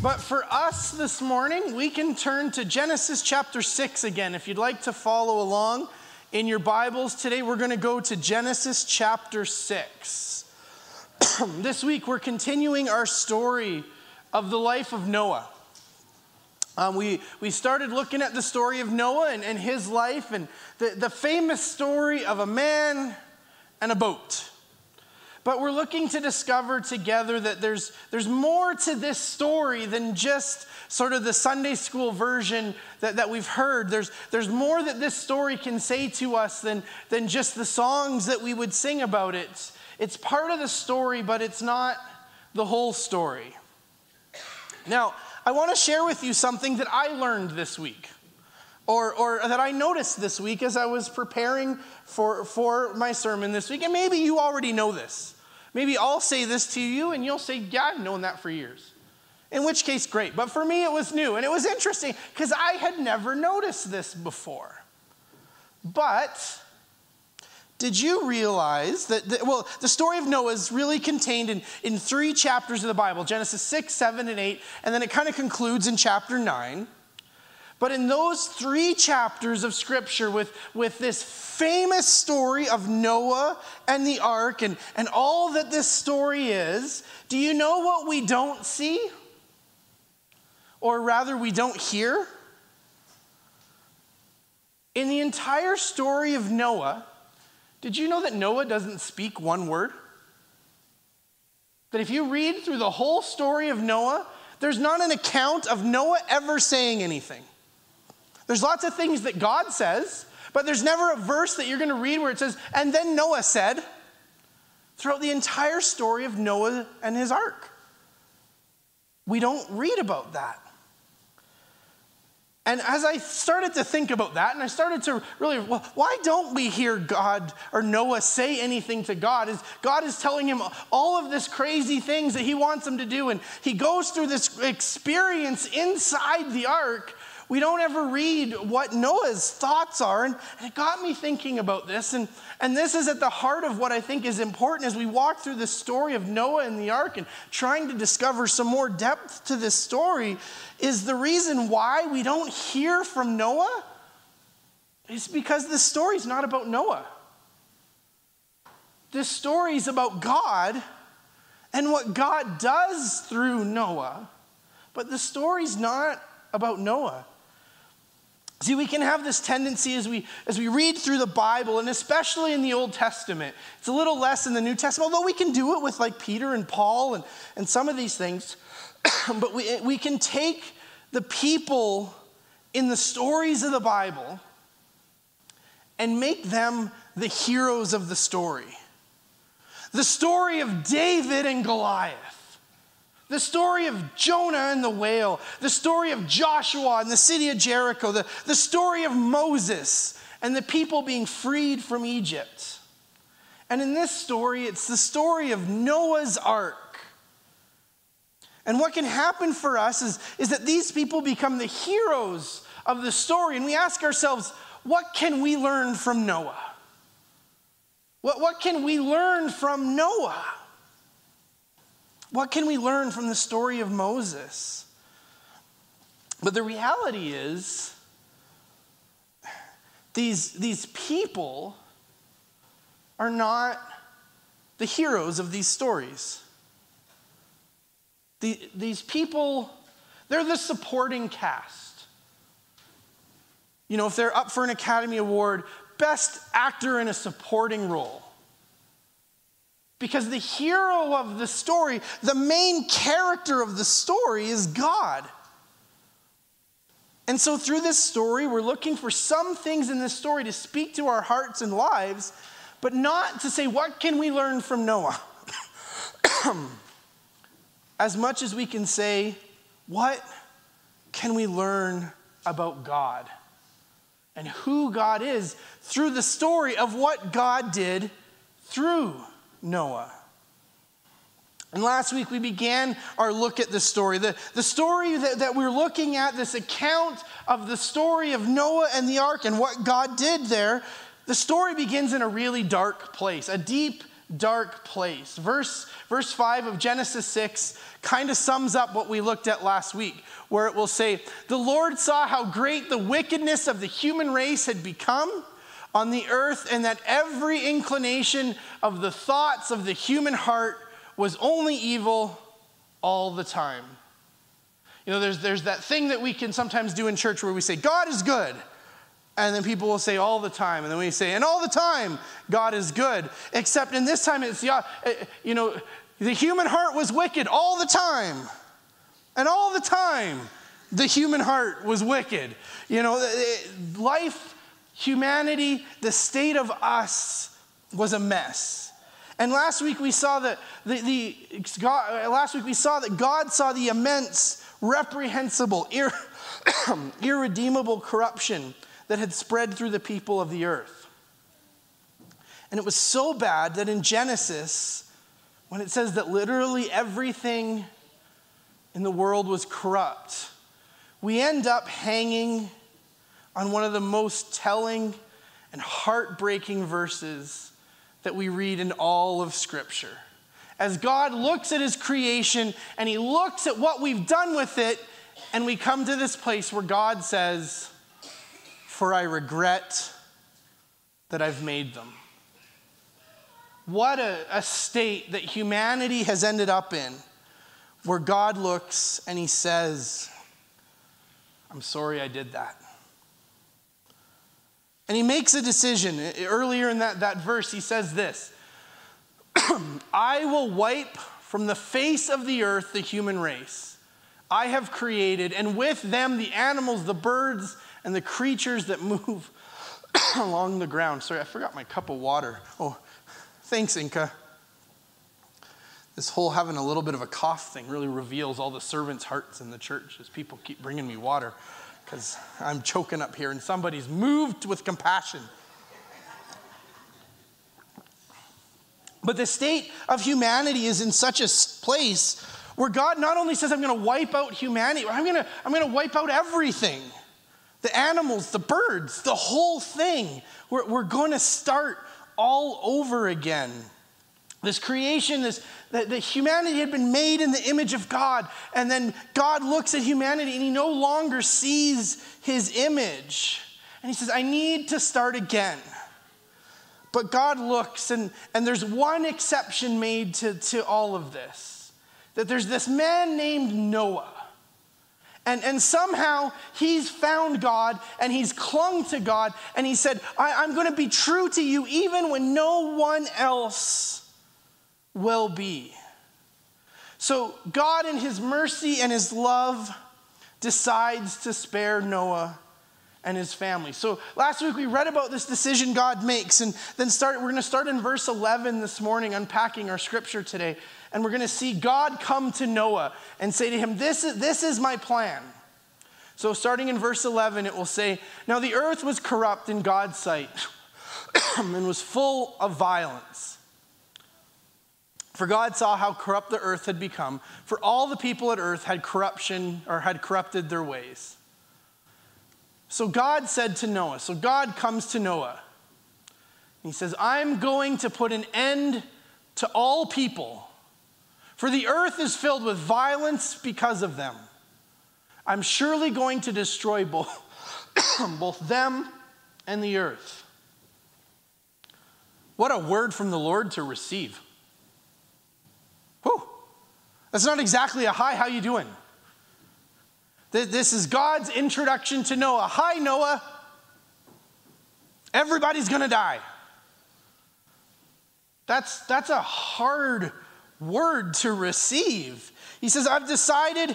But for us this morning, we can turn to Genesis chapter 6 again. If you'd like to follow along in your Bibles, today we're going to go to Genesis chapter 6. this week, we're continuing our story of the life of Noah. Um, we, we started looking at the story of Noah and, and his life and the, the famous story of a man and a boat. But we're looking to discover together that there's, there's more to this story than just sort of the Sunday school version that, that we've heard. There's, there's more that this story can say to us than, than just the songs that we would sing about it. It's part of the story, but it's not the whole story. Now, I want to share with you something that I learned this week. Or, or that I noticed this week as I was preparing for, for my sermon this week. And maybe you already know this. Maybe I'll say this to you and you'll say, Yeah, I've known that for years. In which case, great. But for me, it was new. And it was interesting because I had never noticed this before. But did you realize that, the, well, the story of Noah is really contained in, in three chapters of the Bible Genesis 6, 7, and 8, and then it kind of concludes in chapter 9. But in those three chapters of scripture, with, with this famous story of Noah and the ark and, and all that this story is, do you know what we don't see? Or rather, we don't hear? In the entire story of Noah, did you know that Noah doesn't speak one word? That if you read through the whole story of Noah, there's not an account of Noah ever saying anything. There's lots of things that God says, but there's never a verse that you're going to read where it says, and then Noah said, throughout the entire story of Noah and his ark. We don't read about that. And as I started to think about that, and I started to really, well, why don't we hear God or Noah say anything to God? Is God is telling him all of this crazy things that he wants him to do, and he goes through this experience inside the ark, we don't ever read what Noah's thoughts are. And, it got me thinking about this. And, and this is at the heart of what I think is important as we walk through the story of Noah and the ark and trying to discover some more depth to this story is the reason why we don't hear from Noah is because this story is not about Noah. This story is about God and what God does through Noah. But the story's not about Noah. See, we can have this tendency as we, as we read through the Bible, and especially in the Old Testament. It's a little less in the New Testament, although we can do it with like Peter and Paul and, and some of these things. but we, we can take the people in the stories of the Bible and make them the heroes of the story. The story of David and Goliath the story of Jonah and the whale, the story of Joshua and the city of Jericho, the, the story of Moses and the people being freed from Egypt. And in this story, it's the story of Noah's ark. And what can happen for us is, is that these people become the heroes of the story. And we ask ourselves, what can we learn from Noah? What, what can we learn from Noah? What can we learn from the story of Moses? But the reality is, these, these people are not the heroes of these stories. The, these people, they're the supporting cast. You know, if they're up for an Academy Award, best actor in a supporting role. Because the hero of the story, the main character of the story, is God. And so, through this story, we're looking for some things in this story to speak to our hearts and lives, but not to say, what can we learn from Noah? as much as we can say, what can we learn about God and who God is through the story of what God did through Noah? And last week we began our look at the story. The, the story that, that we're looking at, this account of the story of Noah and the ark and what God did there, the story begins in a really dark place, a deep, dark place. Verse, verse 5 of Genesis 6 kind of sums up what we looked at last week, where it will say, The Lord saw how great the wickedness of the human race had become on the earth, and that every inclination of the thoughts of the human heart was only evil all the time. You know, there's, there's that thing that we can sometimes do in church where we say, God is good. And then people will say all the time. And then we say, and all the time, God is good. Except in this time, it's, uh, you know, the human heart was wicked all the time. And all the time, the human heart was wicked. You know, life, humanity, the state of us was a mess. And last week we saw that the, the God, last week we saw that God saw the immense, reprehensible, ir, irredeemable corruption that had spread through the people of the earth. And it was so bad that in Genesis, when it says that literally everything in the world was corrupt, we end up hanging on one of the most telling and heartbreaking verses that we read in all of Scripture. As God looks at His creation and He looks at what we've done with it, and we come to this place where God says, For I regret that I've made them. What a, a state that humanity has ended up in, where God looks and He says, I'm sorry I did that. And he makes a decision. Earlier in that, that verse, he says this I will wipe from the face of the earth the human race I have created, and with them the animals, the birds, and the creatures that move along the ground. Sorry, I forgot my cup of water. Oh, thanks, Inca. This whole having a little bit of a cough thing really reveals all the servants' hearts in the church as people keep bringing me water because I'm choking up here and somebody's moved with compassion. But the state of humanity is in such a place where God not only says, I'm going to wipe out humanity, I'm going to, I'm going to wipe out everything the animals, the birds, the whole thing. We're, we're going to start all over again. This creation, this, that, humanity had been made in the image of God, and then God looks at humanity and he no longer sees his image. And he says, I need to start again. But God looks, and, and there's one exception made to, to all of this that there's this man named Noah. And, and somehow he's found God and he's clung to God and he said, I, I'm going to be true to you even when no one else will be. So, God, in His mercy and His love, decides to spare Noah and his family. So, last week we read about this decision God makes, and then start, we're going to start in verse 11 this morning, unpacking our scripture today. And we're going to see God come to Noah and say to him, This is, this is my plan. So, starting in verse 11, it will say, Now the earth was corrupt in God's sight and was full of violence. For God saw how corrupt the earth had become, for all the people at earth had corruption or had corrupted their ways. So God said to Noah, so God comes to Noah. He says, I'm going to put an end to all people, for the earth is filled with violence because of them. I'm surely going to destroy both, both them and the earth. What a word from the Lord to receive. That's not exactly a hi, how you doing? This is God's introduction to Noah. Hi, Noah. Everybody's going to die. That's, that's a hard word to receive. He says, I've decided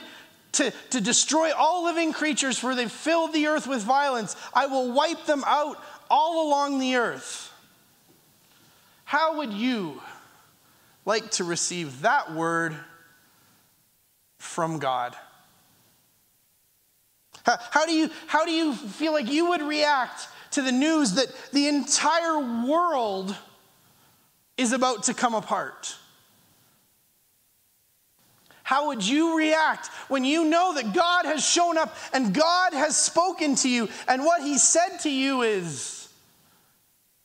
to, to destroy all living creatures, for they've filled the earth with violence. I will wipe them out all along the earth. How would you like to receive that word from God? How, how, do you, how do you feel like you would react to the news that the entire world is about to come apart? How would you react when you know that God has shown up and God has spoken to you, and what He said to you is,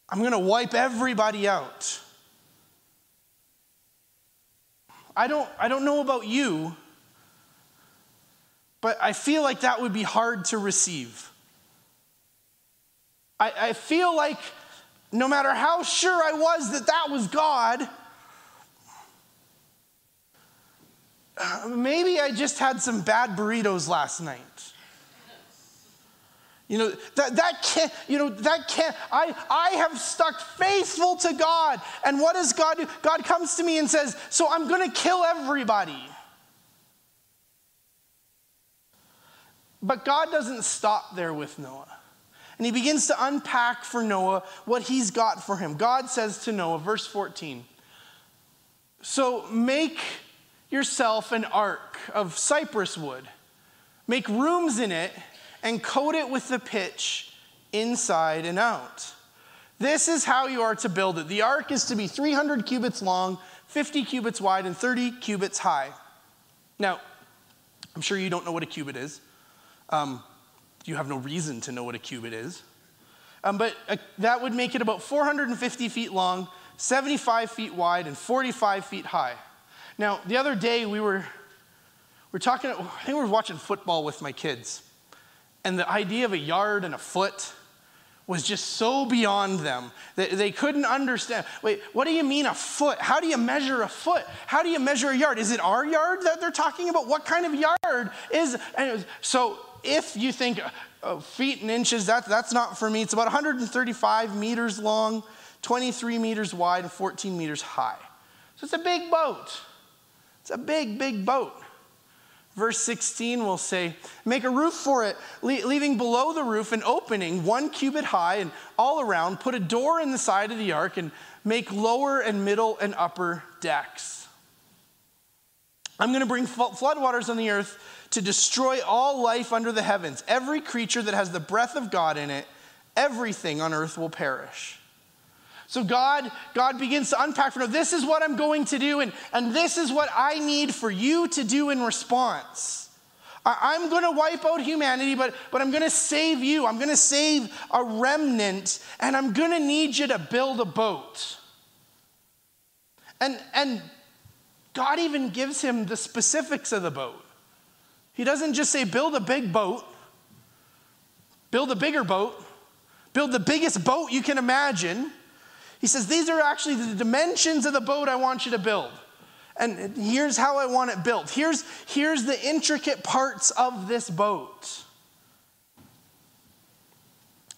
I'm going to wipe everybody out? I don't, I don't know about you, but I feel like that would be hard to receive. I, I feel like no matter how sure I was that that was God, maybe I just had some bad burritos last night. You know, that, that can't, you know, that can't, I, I have stuck faithful to God. And what does God do? God comes to me and says, So I'm going to kill everybody. But God doesn't stop there with Noah. And he begins to unpack for Noah what he's got for him. God says to Noah, verse 14, So make yourself an ark of cypress wood, make rooms in it, and coat it with the pitch inside and out. This is how you are to build it. The ark is to be 300 cubits long, 50 cubits wide, and 30 cubits high. Now, I'm sure you don't know what a cubit is. Um, you have no reason to know what a cubit is. Um, but uh, that would make it about 450 feet long, 75 feet wide, and 45 feet high. Now, the other day we were, we were talking, I think we were watching football with my kids. And the idea of a yard and a foot was just so beyond them that they couldn't understand. Wait, what do you mean a foot? How do you measure a foot? How do you measure a yard? Is it our yard that they're talking about? What kind of yard is? Was, so if you think uh, feet and inches, that, that's not for me. It's about 135 meters long, 23 meters wide, and 14 meters high. So it's a big boat. It's a big, big boat. Verse 16 will say, Make a roof for it, leaving below the roof an opening one cubit high and all around. Put a door in the side of the ark and make lower and middle and upper decks. I'm going to bring floodwaters on the earth to destroy all life under the heavens. Every creature that has the breath of God in it, everything on earth will perish. So God, God begins to unpack for now, this is what I'm going to do, and, and this is what I need for you to do in response. I, I'm going to wipe out humanity, but, but I'm going to save you. I'm going to save a remnant, and I'm going to need you to build a boat. And, and God even gives him the specifics of the boat. He doesn't just say, build a big boat, build a bigger boat, build the biggest boat you can imagine. He says, These are actually the dimensions of the boat I want you to build. And here's how I want it built. Here's, here's the intricate parts of this boat.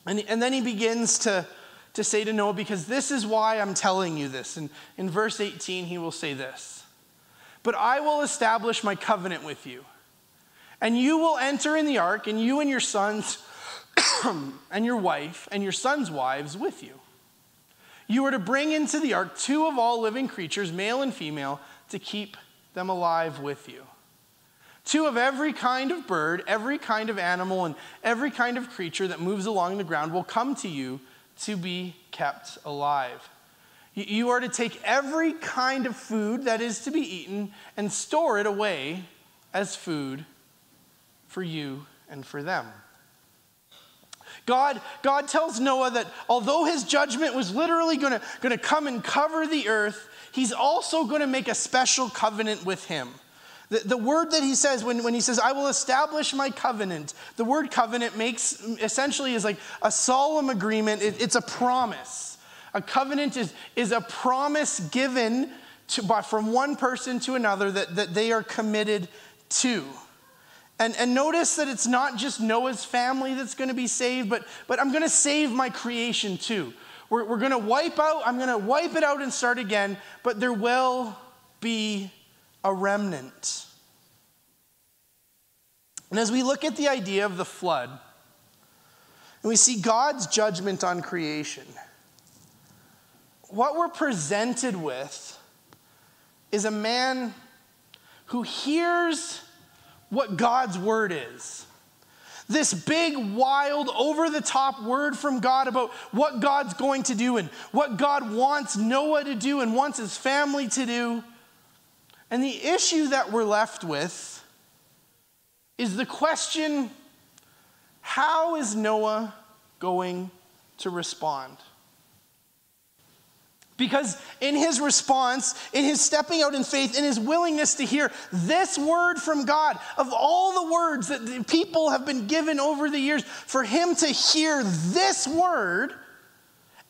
And, and then he begins to, to say to Noah, because this is why I'm telling you this. And in verse 18, he will say this But I will establish my covenant with you, and you will enter in the ark, and you and your sons, and your wife, and your sons' wives with you. You are to bring into the ark two of all living creatures, male and female, to keep them alive with you. Two of every kind of bird, every kind of animal, and every kind of creature that moves along the ground will come to you to be kept alive. You are to take every kind of food that is to be eaten and store it away as food for you and for them. God, God tells Noah that although his judgment was literally going to come and cover the earth, he's also going to make a special covenant with him. The, the word that he says when, when he says, I will establish my covenant, the word covenant makes essentially is like a solemn agreement, it, it's a promise. A covenant is, is a promise given to, by, from one person to another that, that they are committed to. And, and notice that it's not just Noah's family that's going to be saved, but, but I'm going to save my creation too. We're, we're going to wipe out, I'm going to wipe it out and start again, but there will be a remnant. And as we look at the idea of the flood, and we see God's judgment on creation, what we're presented with is a man who hears what God's word is. This big, wild, over the top word from God about what God's going to do and what God wants Noah to do and wants his family to do. And the issue that we're left with is the question how is Noah going to respond? Because in his response, in his stepping out in faith, in his willingness to hear this word from God, of all the words that people have been given over the years, for him to hear this word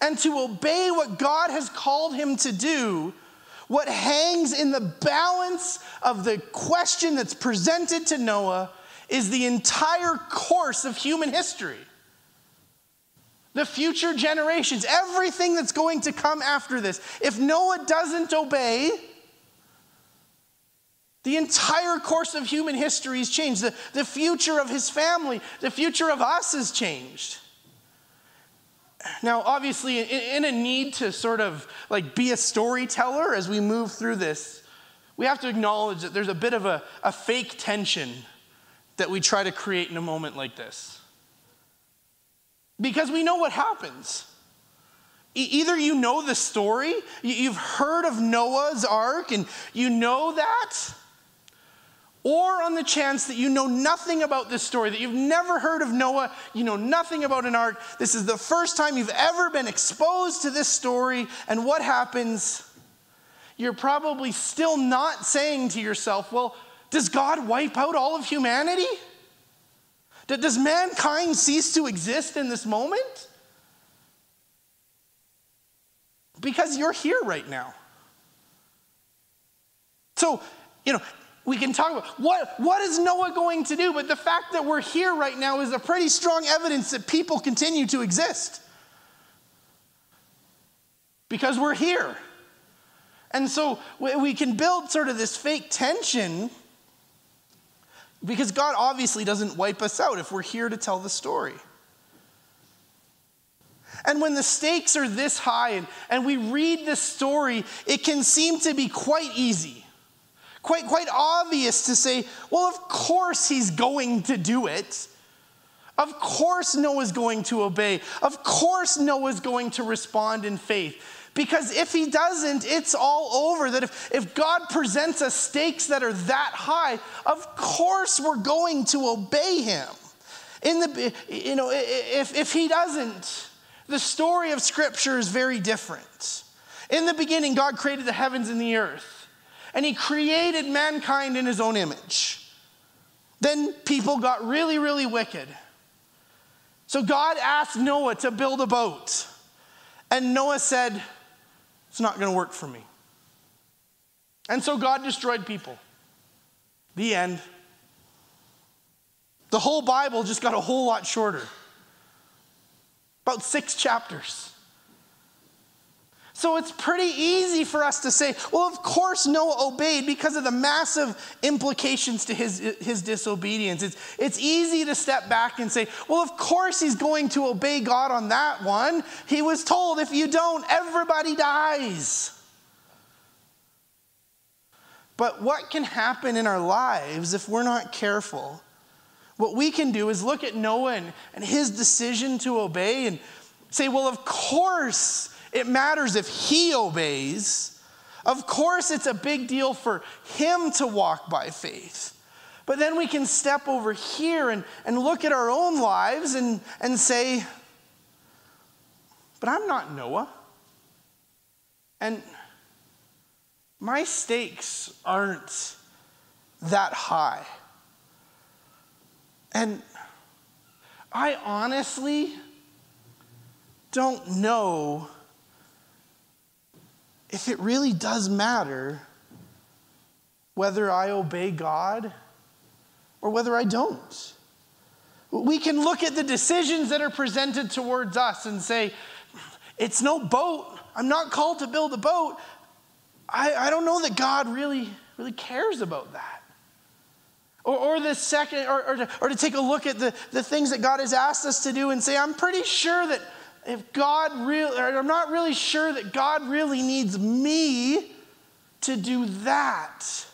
and to obey what God has called him to do, what hangs in the balance of the question that's presented to Noah is the entire course of human history the future generations, everything that's going to come after this. If Noah doesn't obey, the entire course of human history has changed. The, the future of his family, the future of us has changed. Now, obviously, in, in a need to sort of like be a storyteller as we move through this, we have to acknowledge that there's a bit of a, a fake tension that we try to create in a moment like this. Because we know what happens. Either you know the story, you've heard of Noah's ark, and you know that, or on the chance that you know nothing about this story, that you've never heard of Noah, you know nothing about an ark. This is the first time you've ever been exposed to this story, and what happens? You're probably still not saying to yourself, well, does God wipe out all of humanity? Does mankind cease to exist in this moment? Because you're here right now. So, you know, we can talk about what, what is Noah going to do, but the fact that we're here right now is a pretty strong evidence that people continue to exist. Because we're here. And so we can build sort of this fake tension because God obviously doesn't wipe us out if we're here to tell the story. And when the stakes are this high and, and we read this story, it can seem to be quite easy, quite, quite obvious to say, well, of course he's going to do it. Of course Noah's going to obey. Of course Noah's going to respond in faith. Because if he doesn't, it's all over. That if, if God presents us stakes that are that high, of course we're going to obey him. In the, you know, if, if he doesn't, the story of Scripture is very different. In the beginning, God created the heavens and the earth, and he created mankind in his own image. Then people got really, really wicked. So God asked Noah to build a boat. And Noah said, it's not going to work for me. And so God destroyed people. The end. The whole Bible just got a whole lot shorter. About six chapters. So it's pretty easy for us to say, well, of course Noah obeyed because of the massive implications to his, his disobedience. It's, it's easy to step back and say, well, of course he's going to obey God on that one. He was told, if you don't, everybody dies. But what can happen in our lives if we're not careful? What we can do is look at Noah and, and his decision to obey and say, well, of course it matters if he obeys. Of course, it's a big deal for him to walk by faith. But then we can step over here and, and look at our own lives and, and say, but I'm not Noah. And my stakes aren't that high. And I honestly don't know if it really does matter whether I obey God or whether I don't. We can look at the decisions that are presented towards us and say, it's no boat. I'm not called to build a boat. I, I don't know that God really, really cares about that. Or, or the second, or, or, to, or to take a look at the, the things that God has asked us to do and say, I'm pretty sure that if God really, I'm not really sure that God really needs me to do that.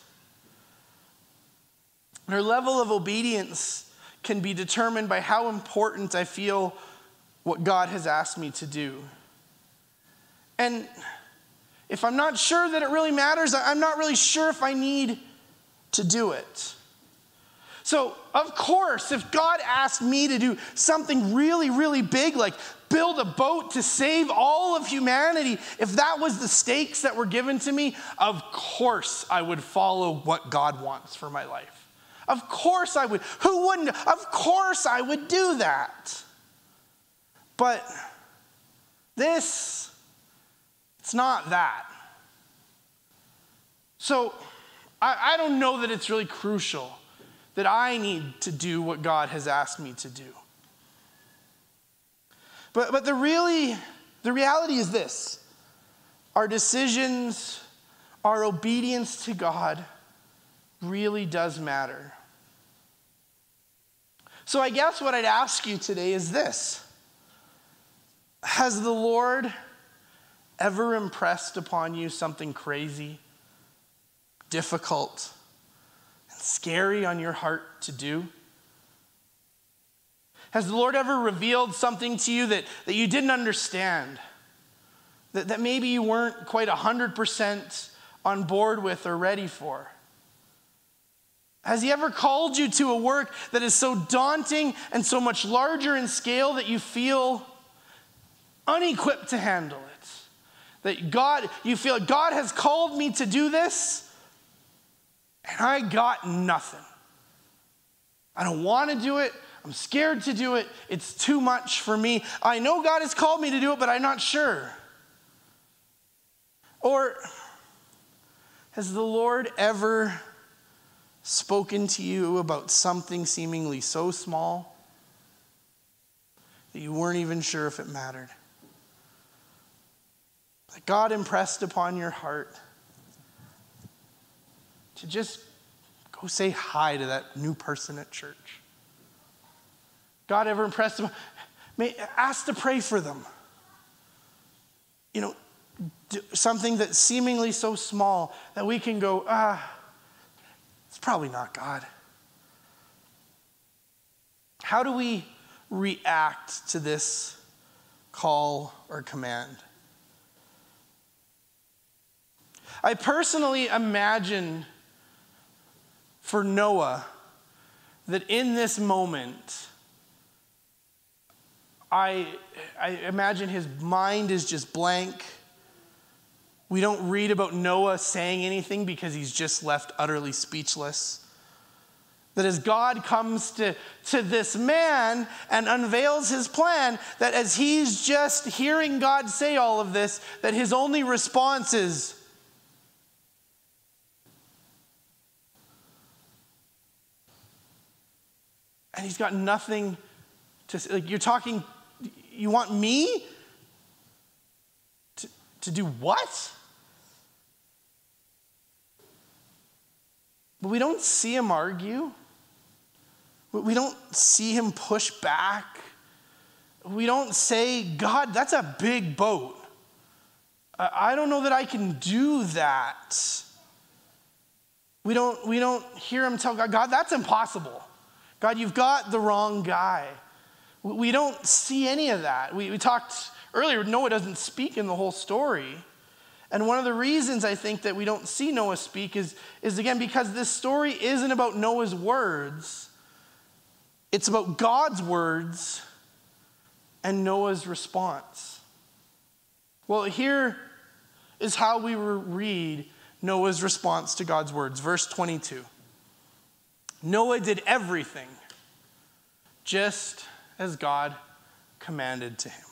Our level of obedience can be determined by how important I feel what God has asked me to do. And if I'm not sure that it really matters, I'm not really sure if I need to do it. So, of course, if God asked me to do something really, really big, like build a boat to save all of humanity, if that was the stakes that were given to me, of course I would follow what God wants for my life. Of course I would. Who wouldn't? Of course I would do that. But this, it's not that. So I, I don't know that it's really crucial that I need to do what God has asked me to do. But, but the really, the reality is this our decisions, our obedience to God really does matter. So I guess what I'd ask you today is this Has the Lord ever impressed upon you something crazy, difficult, and scary on your heart to do? Has the Lord ever revealed something to you that, that you didn't understand? That, that maybe you weren't quite 100% on board with or ready for? Has He ever called you to a work that is so daunting and so much larger in scale that you feel unequipped to handle it? That God, you feel God has called me to do this, and I got nothing. I don't want to do it. I'm scared to do it. It's too much for me. I know God has called me to do it, but I'm not sure. Or has the Lord ever spoken to you about something seemingly so small that you weren't even sure if it mattered? That God impressed upon your heart to just go say hi to that new person at church. God ever impressed them? May, ask to pray for them. You know, something that's seemingly so small that we can go, ah, it's probably not God. How do we react to this call or command? I personally imagine for Noah that in this moment, I, I imagine his mind is just blank. We don't read about Noah saying anything because he's just left utterly speechless. That as God comes to, to this man and unveils his plan, that as he's just hearing God say all of this, that his only response is, and he's got nothing to say. Like, you're talking, you want me to, to do what? But we don't see him argue. We don't see him push back. We don't say, God, that's a big boat. I don't know that I can do that. We don't, we don't hear him tell God, God, that's impossible. God, you've got the wrong guy. We don't see any of that. We, we talked earlier, Noah doesn't speak in the whole story. And one of the reasons I think that we don't see Noah speak is, is again because this story isn't about Noah's words, it's about God's words and Noah's response. Well, here is how we read Noah's response to God's words. Verse 22. Noah did everything just as God commanded to him.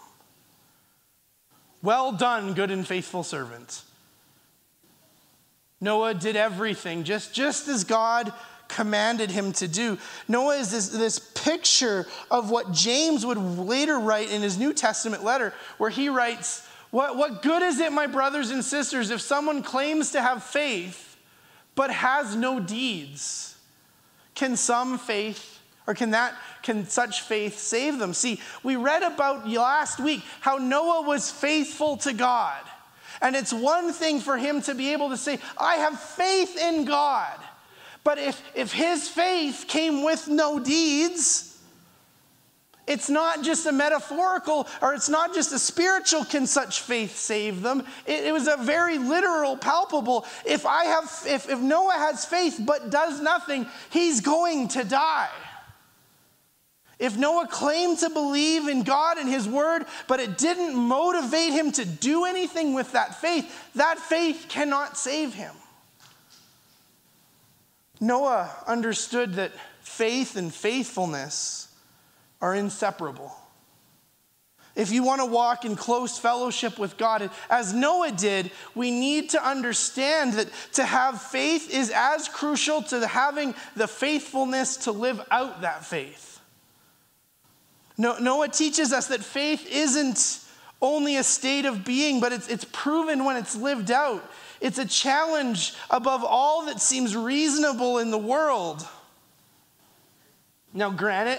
Well done, good and faithful servant. Noah did everything just, just as God commanded him to do. Noah is this, this picture of what James would later write in his New Testament letter, where he writes, what, what good is it, my brothers and sisters, if someone claims to have faith but has no deeds? Can some faith, or can that, can such faith save them? See, we read about last week how Noah was faithful to God. And it's one thing for him to be able to say, I have faith in God. But if, if his faith came with no deeds, it's not just a metaphorical or it's not just a spiritual can such faith save them. It, it, was a very literal, palpable. If I have if, if Noah has faith but does nothing, he's going to die. If Noah claimed to believe in God and his word, but it didn't motivate him to do anything with that faith, that faith cannot save him. Noah understood that faith and faithfulness are inseparable. If you want to walk in close fellowship with God, as Noah did, we need to understand that to have faith is as crucial to having the faithfulness to live out that faith. Noah teaches us that faith isn't only a state of being, but it's, it's proven when it's lived out. It's a challenge above all that seems reasonable in the world. Now, granted,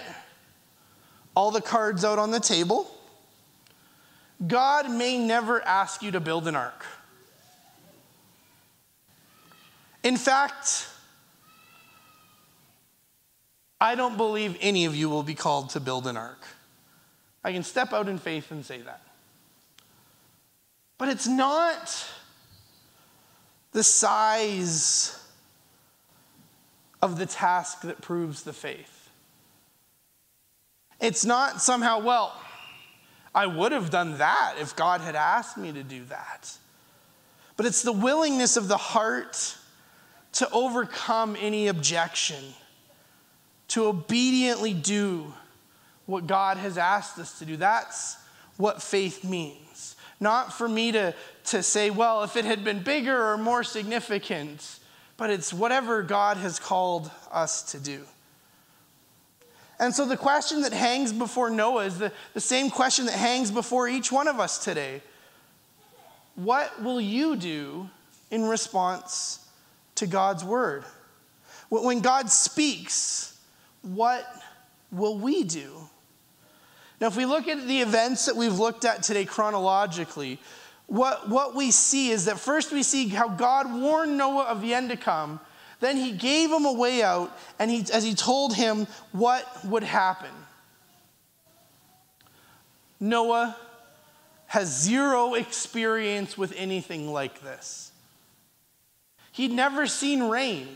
all the cards out on the table. God may never ask you to build an ark. In fact, I don't believe any of you will be called to build an ark. I can step out in faith and say that. But it's not the size of the task that proves the faith. It's not somehow, well, I would have done that if God had asked me to do that. But it's the willingness of the heart to overcome any objection, to obediently do what God has asked us to do. That's what faith means. Not for me to, to say, well, if it had been bigger or more significant, but it's whatever God has called us to do. And so the question that hangs before Noah is the, the same question that hangs before each one of us today. What will you do in response to God's word? When God speaks, what will we do? Now, if we look at the events that we've looked at today chronologically, what, what we see is that first we see how God warned Noah of the end to come, then he gave him a way out, and he, as he told him what would happen. Noah has zero experience with anything like this. He'd never seen rain.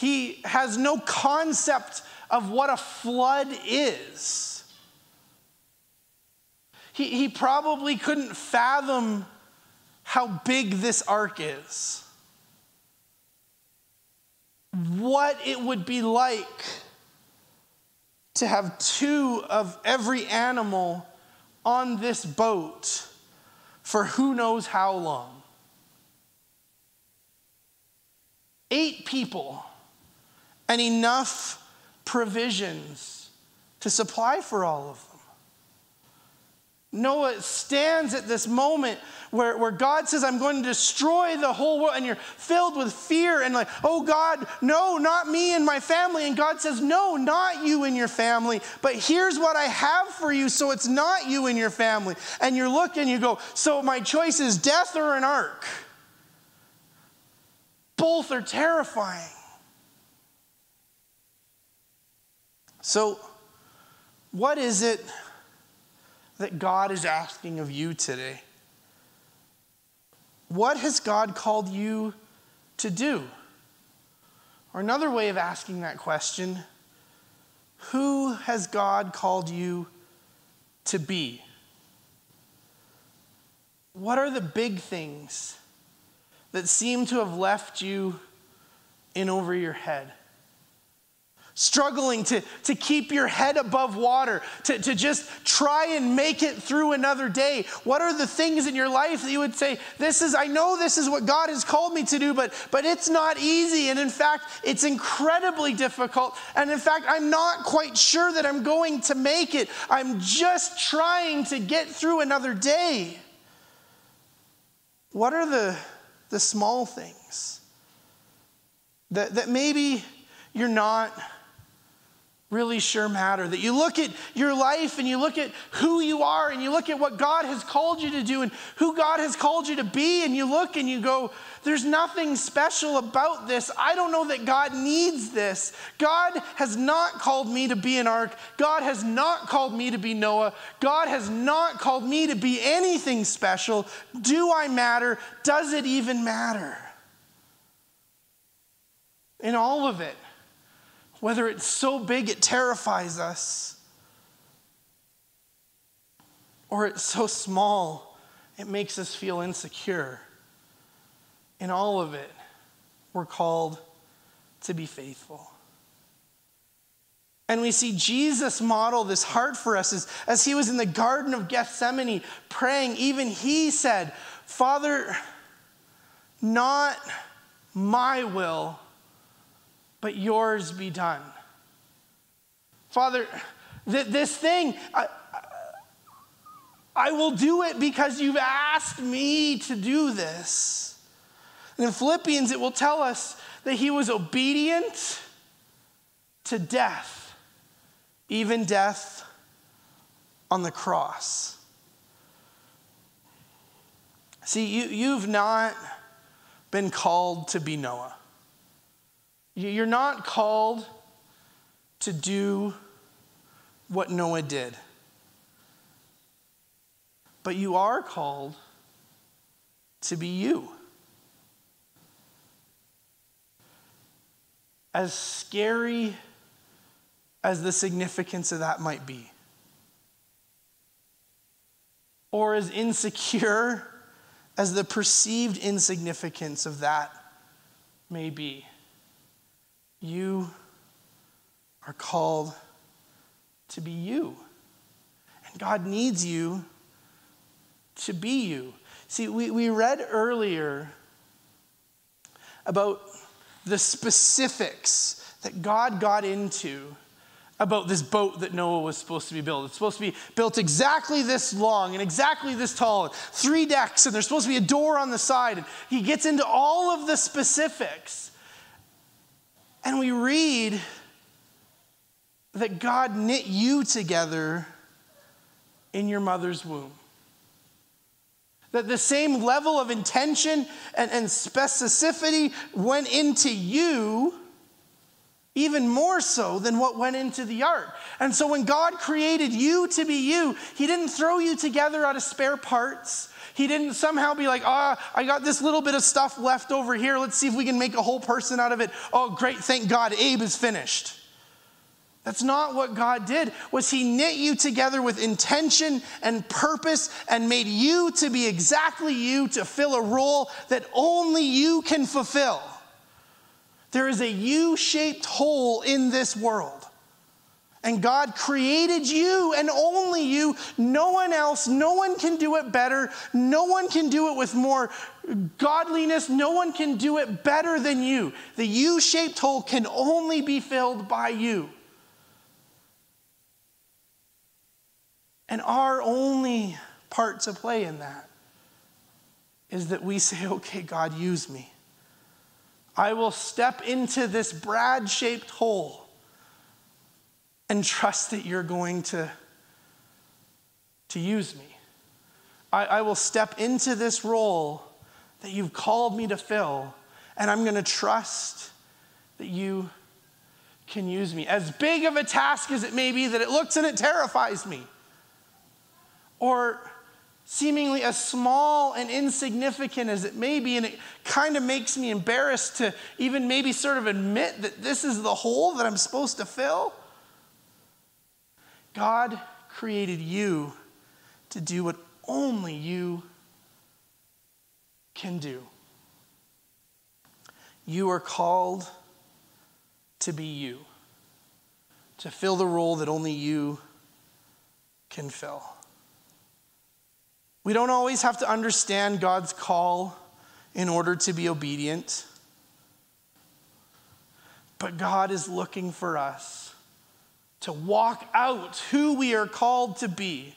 He has no concept of what a flood is. He, he probably couldn't fathom how big this ark is what it would be like to have two of every animal on this boat for who knows how long. Eight people and enough provisions to supply for all of them. Noah stands at this moment where, where God says, I'm going to destroy the whole world, and you're filled with fear and like, oh God, no, not me and my family. And God says, no, not you and your family, but here's what I have for you, so it's not you and your family. And you look and you go, so my choice is death or an ark. Both are terrifying. So, what is it? that God is asking of you today? What has God called you to do? Or another way of asking that question, who has God called you to be? What are the big things that seem to have left you in over your head? Struggling to, to keep your head above water, to, to just try and make it through another day? What are the things in your life that you would say, This is, I know this is what God has called me to do, but, but it's not easy. And in fact, it's incredibly difficult. And in fact, I'm not quite sure that I'm going to make it. I'm just trying to get through another day. What are the, the small things that, that maybe you're not really sure matter. That you look at your life and you look at who you are and you look at what God has called you to do and who God has called you to be, and you look and you go, There's nothing special about this. I don't know that God needs this. God has not called me to be an ark. God has not called me to be Noah. God has not called me to be anything special. Do I matter? Does it even matter? In all of it whether it's so big it terrifies us, or it's so small it makes us feel insecure. In all of it, we're called to be faithful. And we see Jesus model this heart for us as, as he was in the Garden of Gethsemane praying. Even he said, Father, not my will, but yours be done. Father, th- this thing, I, I will do it because you've asked me to do this. And in Philippians, it will tell us that he was obedient to death, even death on the cross. See, you, you've not been called to be Noah. You're not called to do what Noah did, but you are called to be you. As scary as the significance of that might be, or as insecure as the perceived insignificance of that may be. You are called to be you. And God needs you to be you. See, we, we read earlier about the specifics that God got into about this boat that Noah was supposed to be built. It's supposed to be built exactly this long and exactly this tall, three decks, and there's supposed to be a door on the side. And he gets into all of the specifics. And we read that God knit you together in your mother's womb. That the same level of intention and, and specificity went into you, even more so than what went into the ark. And so when God created you to be you, He didn't throw you together out of spare parts. He didn't somehow be like, ah, oh, I got this little bit of stuff left over here. Let's see if we can make a whole person out of it. Oh, great, thank God, Abe is finished. That's not what God did. Was he knit you together with intention and purpose and made you to be exactly you to fill a role that only you can fulfill. There is a U-shaped hole in this world. And God created you and only you, no one else. No one can do it better. No one can do it with more godliness. No one can do it better than you. The U shaped hole can only be filled by you. And our only part to play in that is that we say, okay, God, use me. I will step into this Brad shaped hole and trust that you're going to, to use me. I, I will step into this role that you've called me to fill, and I'm going to trust that you can use me. As big of a task as it may be that it looks and it terrifies me, or seemingly as small and insignificant as it may be, and it kind of makes me embarrassed to even maybe sort of admit that this is the hole that I'm supposed to fill. God created you to do what only you can do. You are called to be you, to fill the role that only you can fill. We don't always have to understand God's call in order to be obedient, but God is looking for us to walk out who we are called to be,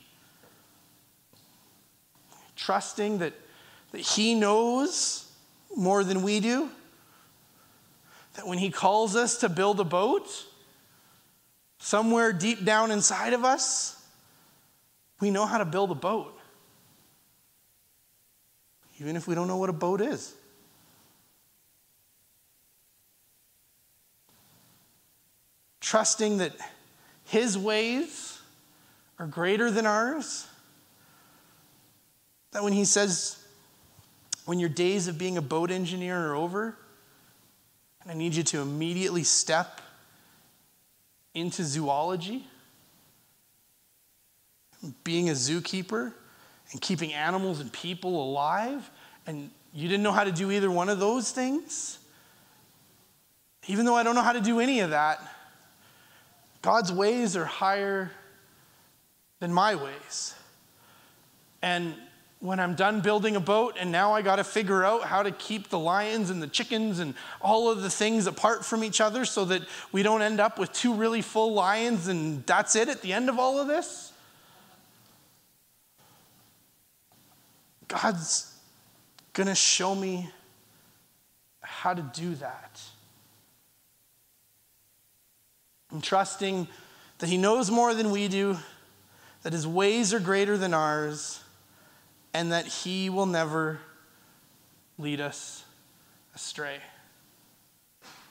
trusting that, that He knows more than we do, that when He calls us to build a boat, somewhere deep down inside of us, we know how to build a boat. Even if we don't know what a boat is. Trusting that His ways are greater than ours. That when He says, when your days of being a boat engineer are over, and I need you to immediately step into zoology, being a zookeeper, and keeping animals and people alive, and you didn't know how to do either one of those things, even though I don't know how to do any of that, God's ways are higher than my ways. And when I'm done building a boat and now I got to figure out how to keep the lions and the chickens and all of the things apart from each other so that we don't end up with two really full lions and that's it at the end of all of this. God's going to show me how to do that. I'm trusting that He knows more than we do, that His ways are greater than ours and that He will never lead us astray.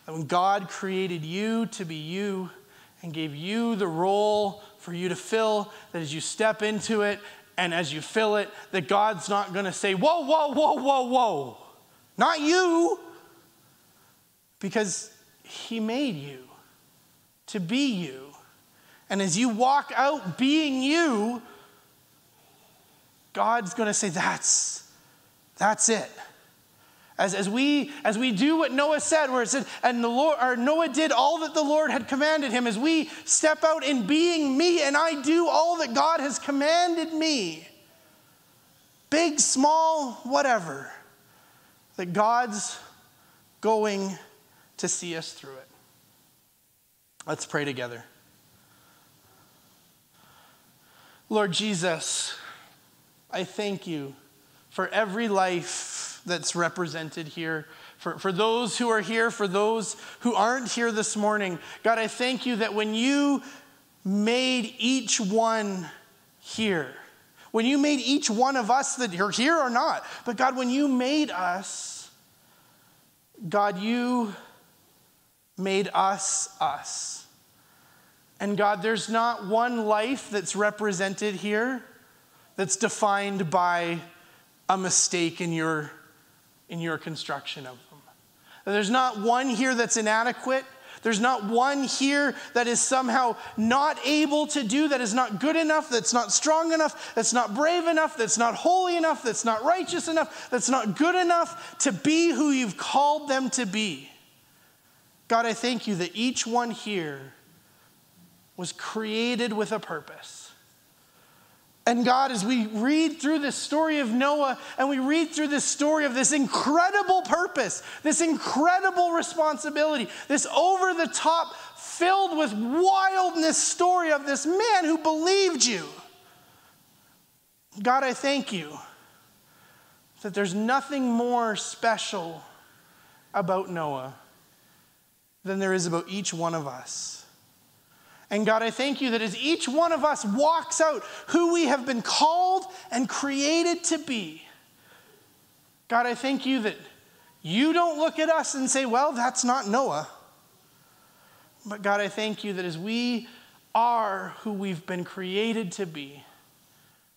That when God created you to be you and gave you the role for you to fill, that as you step into it and as you fill it, that God's not going to say, Whoa, whoa, whoa, whoa, whoa, not you, because He made you to be you. And as you walk out being you, God's going to say, that's, that's it. As, as, we, as we do what Noah said, where it said, and the Lord, or Noah did all that the Lord had commanded him, as we step out in being me and I do all that God has commanded me, big, small, whatever, that God's going to see us through it. Let's pray together. Lord Jesus, I thank you for every life that's represented here. For, for those who are here, for those who aren't here this morning, God, I thank you that when you made each one here, when you made each one of us that are here or not, but God, when you made us, God, you made us us. And God, there's not one life that's represented here that's defined by a mistake in your, in your construction of them. There's not one here that's inadequate. There's not one here that is somehow not able to do, that is not good enough, that's not strong enough, that's not brave enough, that's not holy enough, that's not righteous enough, that's not good enough to be who you've called them to be. God, I thank you that each one here was created with a purpose. And God, as we read through this story of Noah and we read through this story of this incredible purpose, this incredible responsibility, this over the top, filled with wildness story of this man who believed you. God, I thank you that there's nothing more special about Noah than there is about each one of us. And God, I thank you that as each one of us walks out who we have been called and created to be, God, I thank you that you don't look at us and say, well, that's not Noah. But God, I thank you that as we are who we've been created to be,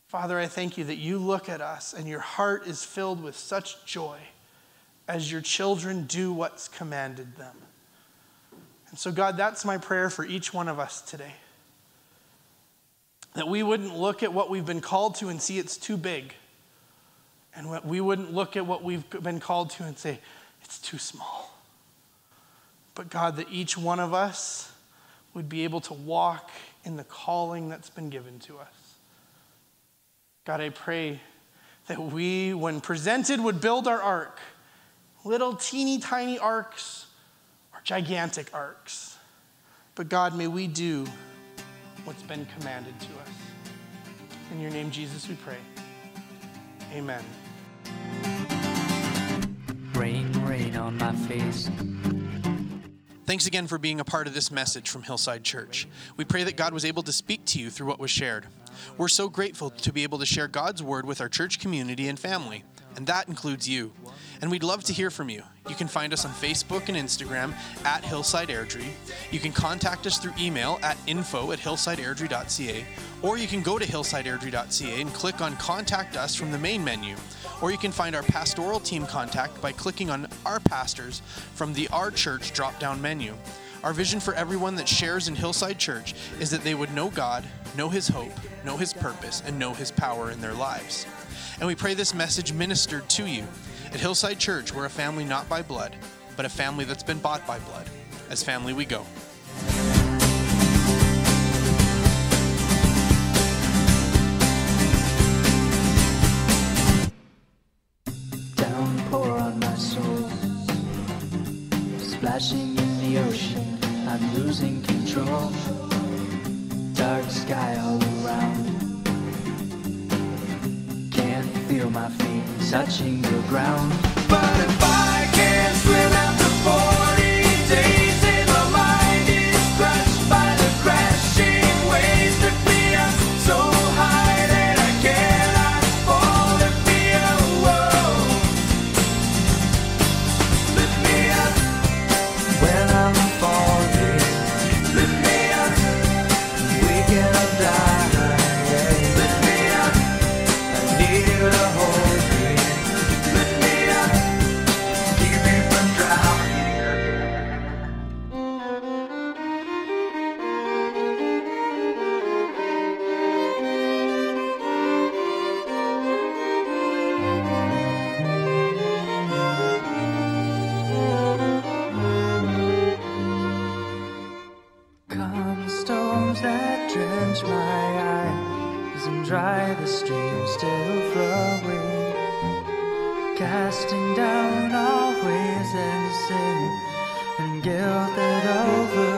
Father, I thank you that you look at us and your heart is filled with such joy as your children do what's commanded them. And so, God, that's my prayer for each one of us today. That we wouldn't look at what we've been called to and see it's too big. And we wouldn't look at what we've been called to and say, it's too small. But God, that each one of us would be able to walk in the calling that's been given to us. God, I pray that we, when presented, would build our ark, little teeny tiny arks gigantic arks. But God, may we do what's been commanded to us. In your name, Jesus, we pray. Amen. Rain, rain on my face. Thanks again for being a part of this message from Hillside Church. We pray that God was able to speak to you through what was shared. We're so grateful to be able to share God's word with our church community and family, and that includes you. And we'd love to hear from you. You can find us on Facebook and Instagram at Hillside Airdrie. You can contact us through email at info at hillsideairdrie.ca, or you can go to hillsideairdrie.ca and click on Contact Us from the main menu. Or you can find our pastoral team contact by clicking on Our Pastors from the Our Church drop down menu. Our vision for everyone that shares in Hillside Church is that they would know God, know His hope, know His purpose, and know His power in their lives. And we pray this message ministered to you. At Hillside Church, we're a family not by blood, but a family that's been bought by blood. As family, we go. Drench my eyes and dry the stream still flowing, casting down all ways and sin and guilt that overthrow